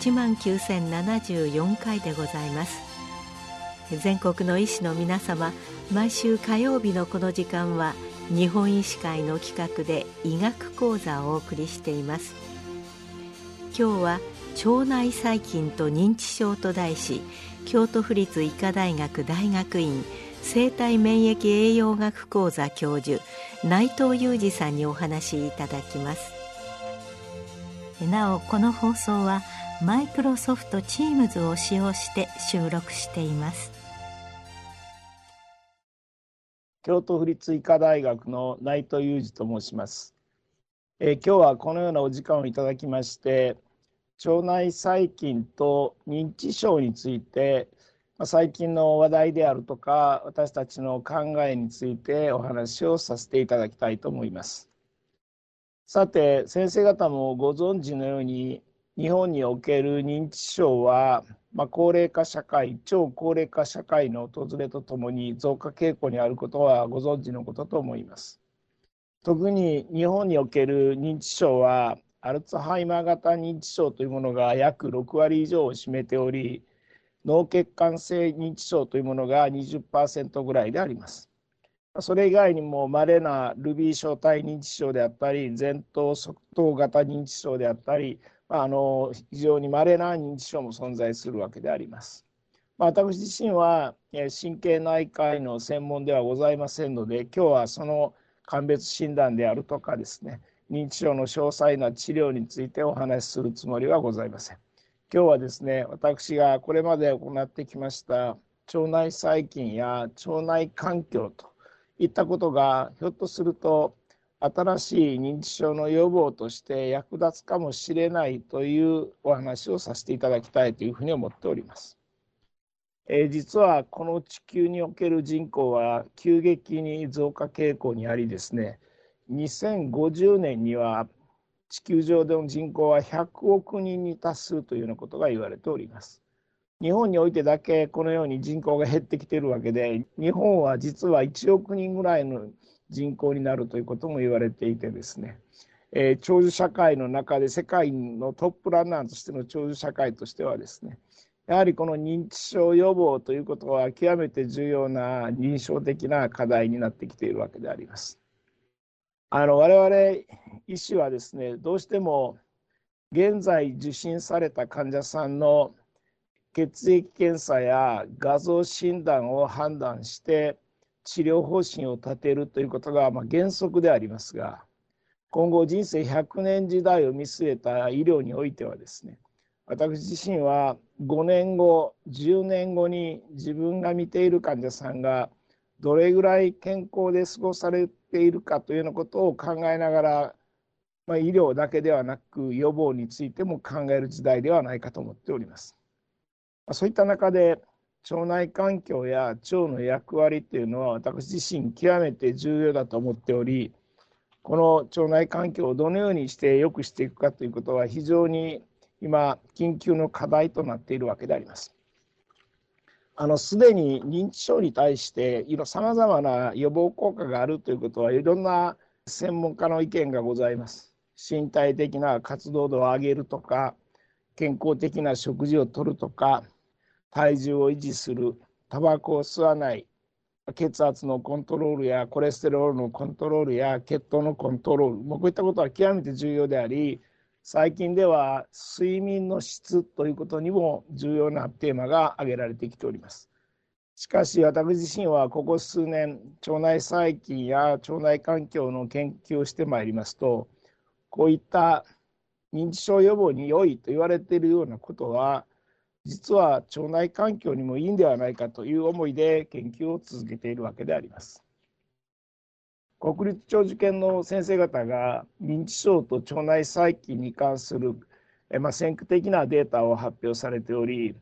1万9074回でございます。全国の医師の皆様毎週火曜日のこの時間は日本医師会の企画で医学講座をお送りしています。今日は腸内細菌と認知症と題し京都府立医科大学大学院生体免疫栄養学講座教授内藤裕二さんにお話しいただきます。なおこの放送はマイクロソフト Teams を使用して収録しています京都府立医科大学の内藤裕二と申します、えー、今日はこのようなお時間をいただきまして腸内細菌と認知症について最近の話題であるとか私たちの考えについてお話をさせていただきたいと思います。さて先生方もご存知のように日本における認知症は、まあ、高齢化社会超高齢化社会の訪れとともに増加傾向にあることはご存知のことと思います。特に日本における認知症はアルツハイマー型認知症というものが約6割以上を占めており脳血管性認知症というものが20%ぐらいであります。それ以外にも稀なルビー小体認知症であったり前頭側頭型認知症であったりあの非常に稀な認知症も存在するわけであります。私自身は神経内科医の専門ではございませんので今日はその鑑別診断であるとかですね認知症の詳細な治療についてお話しするつもりはございません。今日はですね私がこれまで行ってきました腸内細菌や腸内環境といったことがひょっとすると新しい認知症の予防として役立つかもしれないというお話をさせていただきたいというふうに思っております。えー、実はこの地球における人口は急激に増加傾向にありですね2050年には地球上での人口は100億人に達するというようなことが言われております。日本においてだけこのように人口が減ってきているわけで日本は実は1億人ぐらいの人口になるということも言われていてですね、えー、長寿社会の中で世界のトップランナーとしての長寿社会としてはですねやはりこの認知症予防ということは極めて重要な臨床的な課題になってきているわけであります。あの我々医師はですねどうしても現在受診された患者さんの血液検査や画像診断を判断して治療方針を立てるということがま原則でありますが今後人生100年時代を見据えた医療においてはですね私自身は5年後10年後に自分が見ている患者さんがどれぐらい健康で過ごされているかというようなことを考えながら、まあ、医療だけではなく予防についても考える時代ではないかと思っております。そういった中で腸内環境や腸の役割というのは私自身極めて重要だと思っておりこの腸内環境をどのようにして良くしていくかということは非常に今緊急の課題となっているわけであります。あのすでに認知症に対してさまざまな予防効果があるということはいろんな専門家の意見がございます。身体的な活動度を上げるとか健康的な食事をとるとか体重を維持するタバコを吸わない血圧のコントロールやコレステロールのコントロールや血糖のコントロールもうこういったことは極めて重要であり最近では睡眠の質ということにも重要なテーマが挙げられてきております。しかし私自身はここ数年腸内細菌や腸内環境の研究をしてまいりますとこういった認知症予防に良いと言われているようなことは実は腸内環境にもいいんではないかという思いで研究を続けているわけであります。国立長寿研の先生方が認知症と腸内細菌に関する、まあ、先駆的なデータを発表されており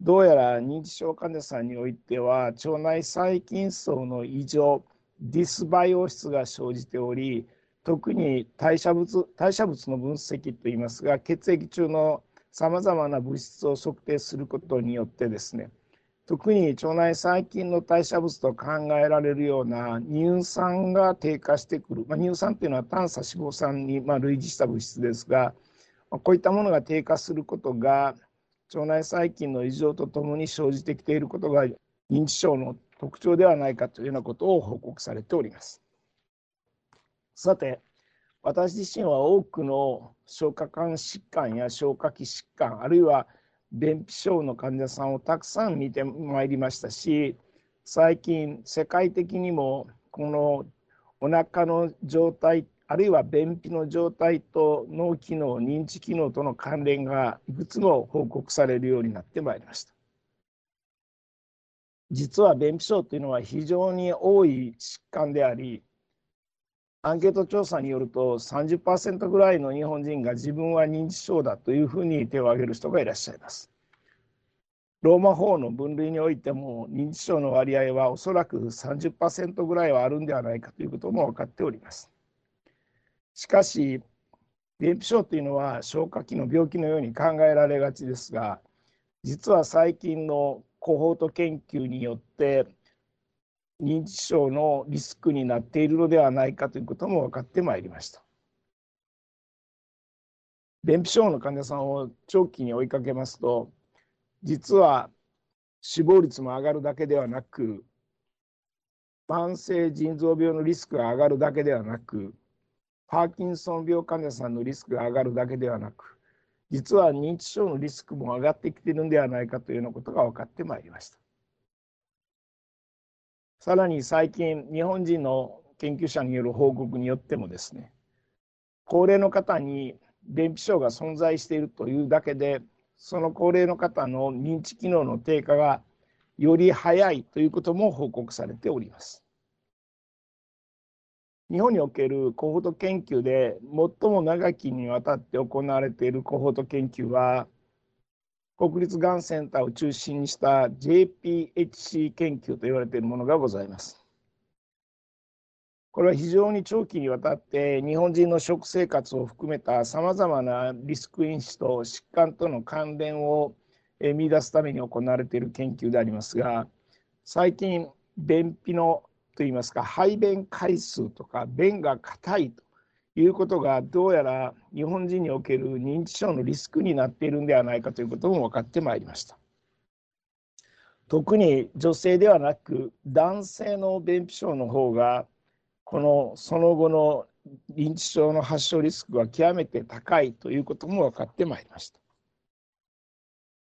どうやら認知症患者さんにおいては腸内細菌層の異常ディスバイオ質が生じており特に代謝物代謝物の分析といいますが血液中のさまざまな物質を測定することによってですね特に腸内細菌の代謝物と考えられるような乳酸が低下してくる、まあ、乳酸っていうのは短鎖脂肪酸にま類似した物質ですがまこういったものが低下することが腸内細菌の異常とともに生じてきていることが認知症の特徴ではないかというようなことを報告されております。さて私自身は多くの消化管疾患や消化器疾患あるいは便秘症の患者さんをたくさん見てまいりましたし最近世界的にもこのお腹の状態あるいは便秘の状態と脳機能認知機能との関連がいくつも報告されるようになってまいりました。実は便秘症というのは非常に多い疾患でありアンケート調査によると30%ぐらいの日本人が自分は認知症だというふうに手を挙げる人がいらっしゃいます。ローマ法の分類においても認知症の割合はおそらく30%ぐらいはあるんではないかということも分かっております。しかし便秘症というのは消化器の病気のように考えられがちですが実は最近のコホート研究によって認知症のリスクになっているのではないかということも分かってまいりました。便秘症の患者さんを長期に追いかけますと実は死亡率も上がるだけではなく慢性腎臓病のリスクが上がるだけではなくパーキンソン病患者さんのリスクが上がるだけではなく実は認知症のリスクも上がってきているんではないかというようなことが分かってまいりました。さらに最近日本人の研究者による報告によってもですね高齢の方に便秘症が存在しているというだけでその高齢の方の認知機能の低下がより早いということも報告されております。日本におけるコホート研究で最も長きにわたって行われているコホート研究は国立がんセンターを中心にした JPHC 研究と言われているものがございます。これは非常に長期にわたって日本人の食生活を含めたさまざまなリスク因子と疾患との関連を見出すために行われている研究でありますが最近便秘のといいますか排便回数とか便が硬いということがどうやら日本人における認知症のリスクになっているんではないかということも分かってまいりました。特に女性ではなく男性の便秘症の方がこのその後の認知症の発症リスクが極めて高いということも分かってまいりました。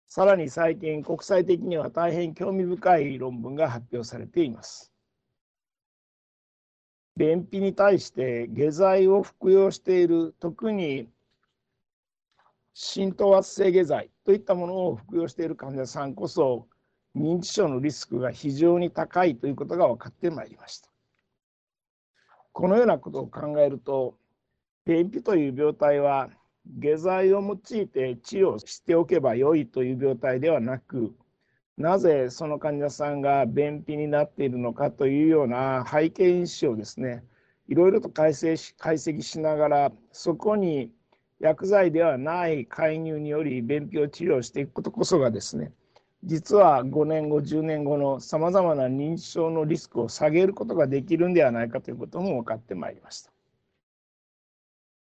さらに最近国際的には大変興味深い論文が発表されています。便秘に対して下剤を服用している特に浸透圧性下剤といったものを服用している患者さんこそ認知症のリスクが非常に高いということが分かってまいりました。このようなことを考えると便秘という病態は下剤を用いて治療しておけばよいという病態ではなくなぜその患者さんが便秘になっているのかというような背景因子をですねいろいろと解析し解析しながらそこに薬剤ではない介入により便秘を治療していくことこそがですね実は5年後10年後のさまざまな認知症のリスクを下げることができるんではないかということも分かってまいりました。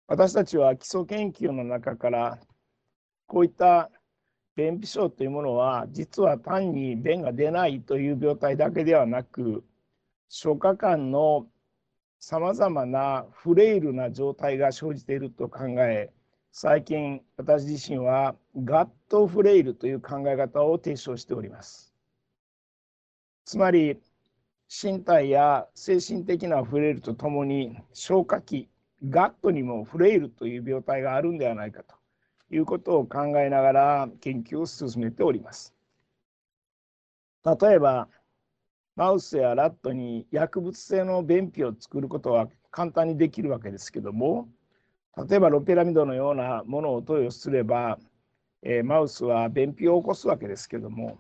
私たちは基礎研究の中からこういった便秘症というものは実は単に便が出ないという病態だけではなく消化管のさまざまなフレイルな状態が生じていると考え最近私自身はガットフレイルという考え方を提唱しております。つまり身体や精神的なフレイルとともに消化器ガットにもフレイルという病態があるんではないかと。いうことを考えながら研究を進めております。例えばマウスやラットに薬物性の便秘を作ることは簡単にできるわけですけども例えばロペラミドのようなものを投与すれば、えー、マウスは便秘を起こすわけですけども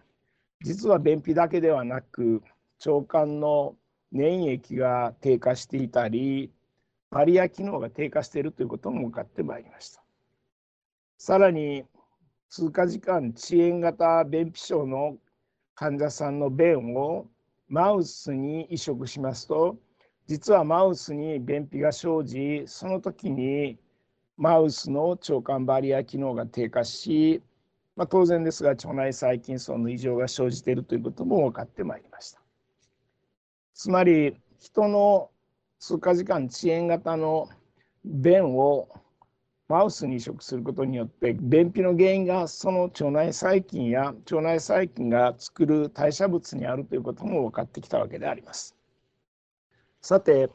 実は便秘だけではなく腸管の粘液が低下していたりバリア機能が低下しているということも分かってまいりました。さらに通過時間遅延型便秘症の患者さんの便をマウスに移植しますと実はマウスに便秘が生じその時にマウスの腸管バリア機能が低下し、まあ、当然ですが腸内細菌層の異常が生じているということも分かってまいりました。つまり人の数か時間遅延型の便をマウスに移植することによって便秘の原因がその腸内細菌や腸内細菌が作る代謝物にあるということも分かってきたわけであります。さて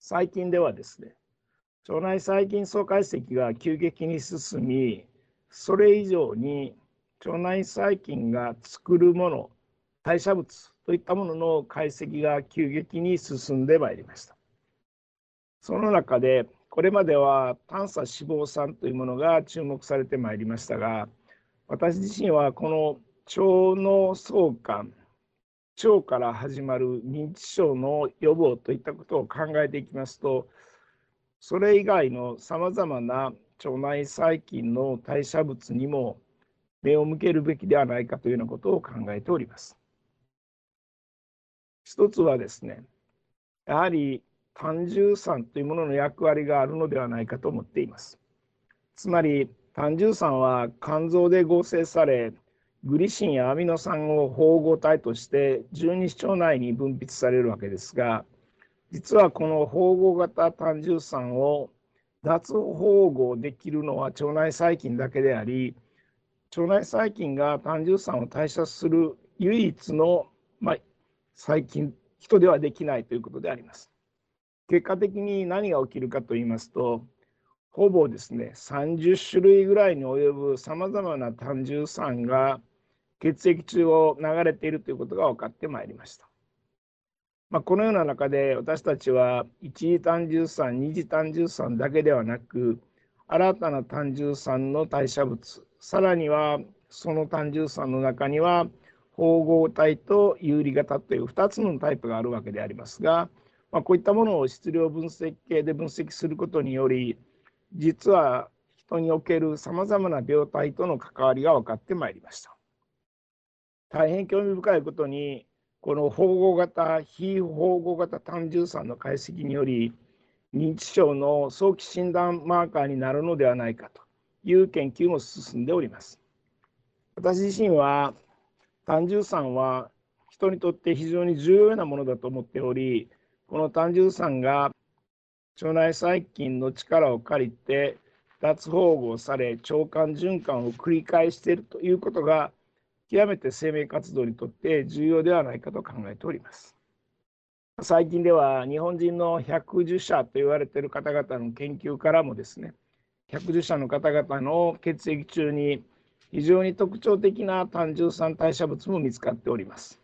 最近ではですね腸内細菌相解析が急激に進みそれ以上に腸内細菌が作るもの代謝物といったものの解析が急激に進んでまいりました。その中でこれまでは短鎖脂肪酸というものが注目されてまいりましたが私自身はこの腸の相関腸から始まる認知症の予防といったことを考えていきますとそれ以外のさまざまな腸内細菌の代謝物にも目を向けるべきではないかというようなことを考えております。一つはですね、やはり単重酸というものの役割があるのではないかと思っています。つまり単重酸は肝臓で合成され、グリシンやアミノ酸を縫合体として十二指腸内に分泌されるわけですが、実はこの縫合型単重酸を脱縫合できるのは腸内細菌だけであり腸内細菌が単重酸を代謝する唯一の、まあ、細菌人ではできないということであります。結果的に何が起きるかと言いますとほぼですね30種類ぐらいに及ぶさまざまな単重酸が血液中を流れているということが分かってまいりました。まあ、このような中で私たちは一次単重酸二次単重酸だけではなく新たな単重酸の代謝物さらにはその単重酸の中には縫合体と有利型という2つのタイプがあるわけでありますが、まあ、こういったものを質量分析系で分析することにより実は人におけるさまざまな病態との関わりが分かってまいりました。大変興味深いことにこの縫合型、非縫合型単純酸の解析により、認知症の早期診断マーカーになるのではないかという研究も進んでおります。私自身は単純酸は人にとって非常に重要なものだと思っており、この単純酸が腸内細菌の力を借りて脱縫合され腸管循環を繰り返しているということが極めて生命活動にとって重要ではないかと考えております。最近では日本人の110社と言われている方々の研究からもですね110社の方々の血液中に非常に特徴的な単純酸代謝物も見つかっております。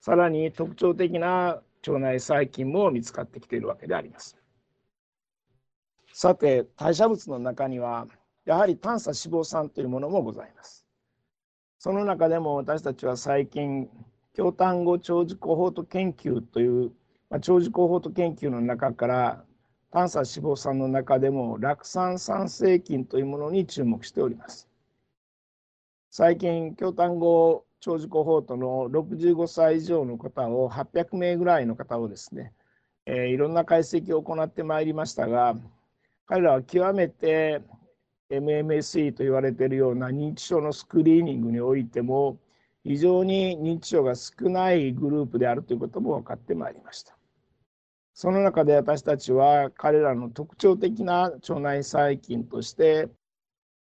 さらに特徴的な腸内細菌も見つかってきているわけであります。さて代謝物の中にはやはり短鎖脂肪酸というものもございます。その中でも私たちは最近京丹後長寿コホート研究という、まあ、長寿コホート研究の中から短鎖脂肪酸の中でも酪酸酸性菌というものに注目しております。最近京丹後長寿コホートの65歳以上の方を800名ぐらいの方をですね、えー、いろんな解析を行ってまいりましたが彼らは極めて MMSE と言われているような認知症のスクリーニングにおいても非常に認知症が少ないグループであるということも分かってまいりました。その中で私たちは彼らの特徴的な腸内細菌として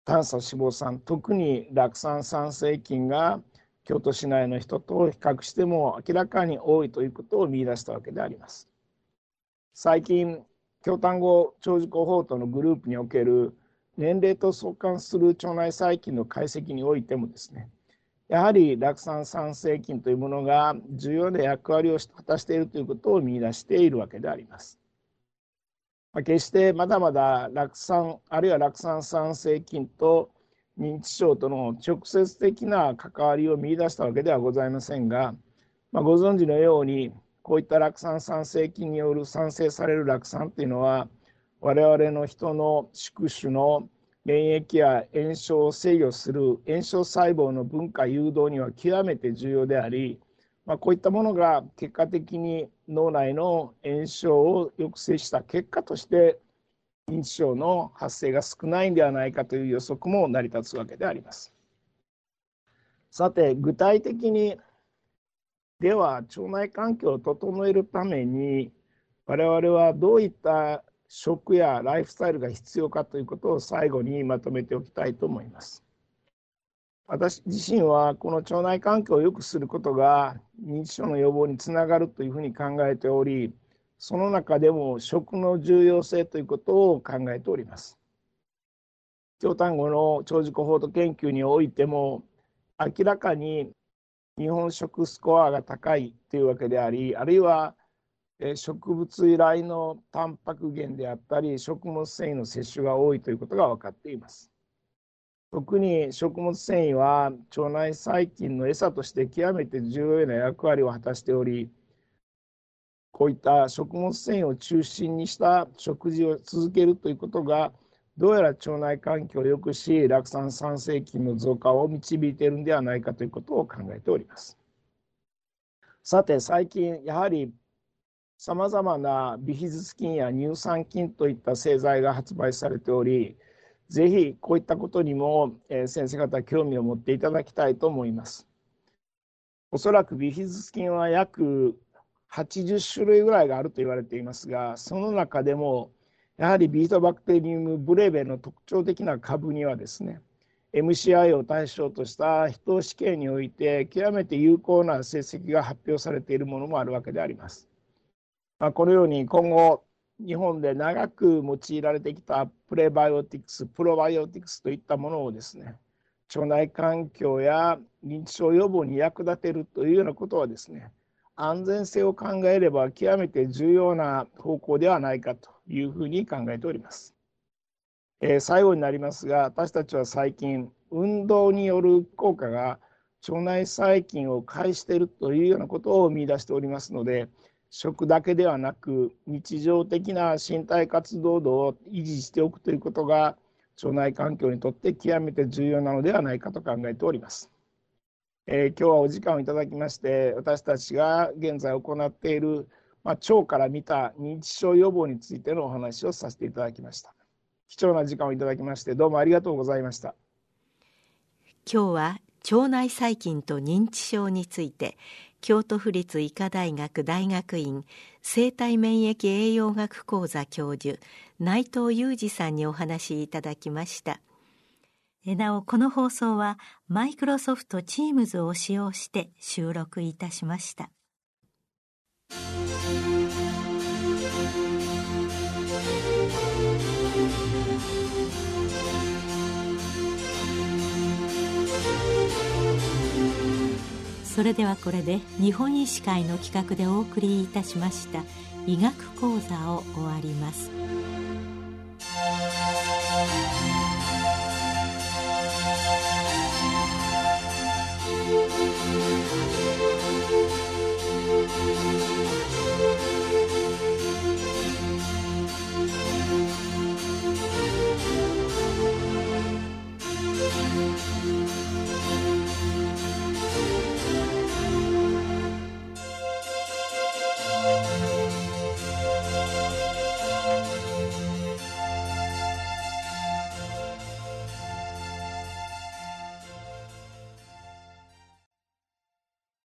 炭素脂肪酸特に酪酸酸性菌が京都市内の人と比較しても明らかに多いということを見出したわけであります。最近京丹後長寿コホートのグループにおける年齢と相関する腸内細菌の解析においてもですねやはり酪酸酸性菌というものが重要な役割を果たしているということを見出しているわけであります。決してまだまだ酪酸あるいは酪酸酸性菌と認知症との直接的な関わりを見出したわけではございませんが、まあ、ご存知のようにこういった酪酸酸性菌による産生される酪酸というのは我々の人の宿主の免疫や炎症を制御する炎症細胞の分化誘導には極めて重要であり、まあ、こういったものが結果的に脳内の炎症を抑制した結果として認知症の発生が少ないんではないかという予測も成り立つわけであります。さて具体的にでは腸内環境を整えるために我々はどういった食やライフスタイルが必要かということを最後にまとめておきたいと思います。私自身はこの腸内環境を良くすることが認知症の予防につながるというふうに考えておりその中でも食の重要性ということを考えております。京丹後の長寿コホート研究においても明らかに日本食スコアが高いというわけでありあるいは植物由来のタンパク源であったり食物繊維の摂取が多いということが分かっています。特に食物繊維は腸内細菌の餌として極めて重要な役割を果たしておりこういった食物繊維を中心にした食事を続けるということがどうやら腸内環境を良くし酪酸産生菌の増加を導いているんではないかということを考えております。さて最近やはりさまざまなビフィズス菌や乳酸菌といった製剤が発売されておりぜひこういったことにも、先生方興味を持っていただきたいと思います。おそらくビフィズス菌は約80種類ぐらいがあると言われていますがその中でもやはりビフィドバクテリウムブレーベの特徴的な株にはですね MCI を対象としたヒト試験において極めて有効な成績が発表されているものもあるわけであります。まあ、このように今後日本で長く用いられてきたプレバイオティクスプロバイオティクスといったものをですね腸内環境や認知症予防に役立てるというようなことはですね安全性を考えれば極めて重要な方向ではないかというふうに考えております。えー、最後になりますが私たちは最近運動による効果が腸内細菌を介しているというようなことを見出しておりますので食だけではなく日常的な身体活動度を維持しておくということが腸内環境にとって極めて重要なのではないかと考えております。えー、今日はお時間をいただきまして私たちが現在行っている、まあ、腸から見た認知症予防についてのお話をさせていただきました。貴重な時間をいただきましてどうもありがとうございました。今日は腸内細菌と認知症について京都府立医科大学大学院生体免疫栄養学講座教授内藤裕二さんにお話しいただきましたなおこの放送はマイクロソフト Teams を使用して収録いたしましたそれではこれで日本医師会の企画でお送りいたしました医学講座を終わります。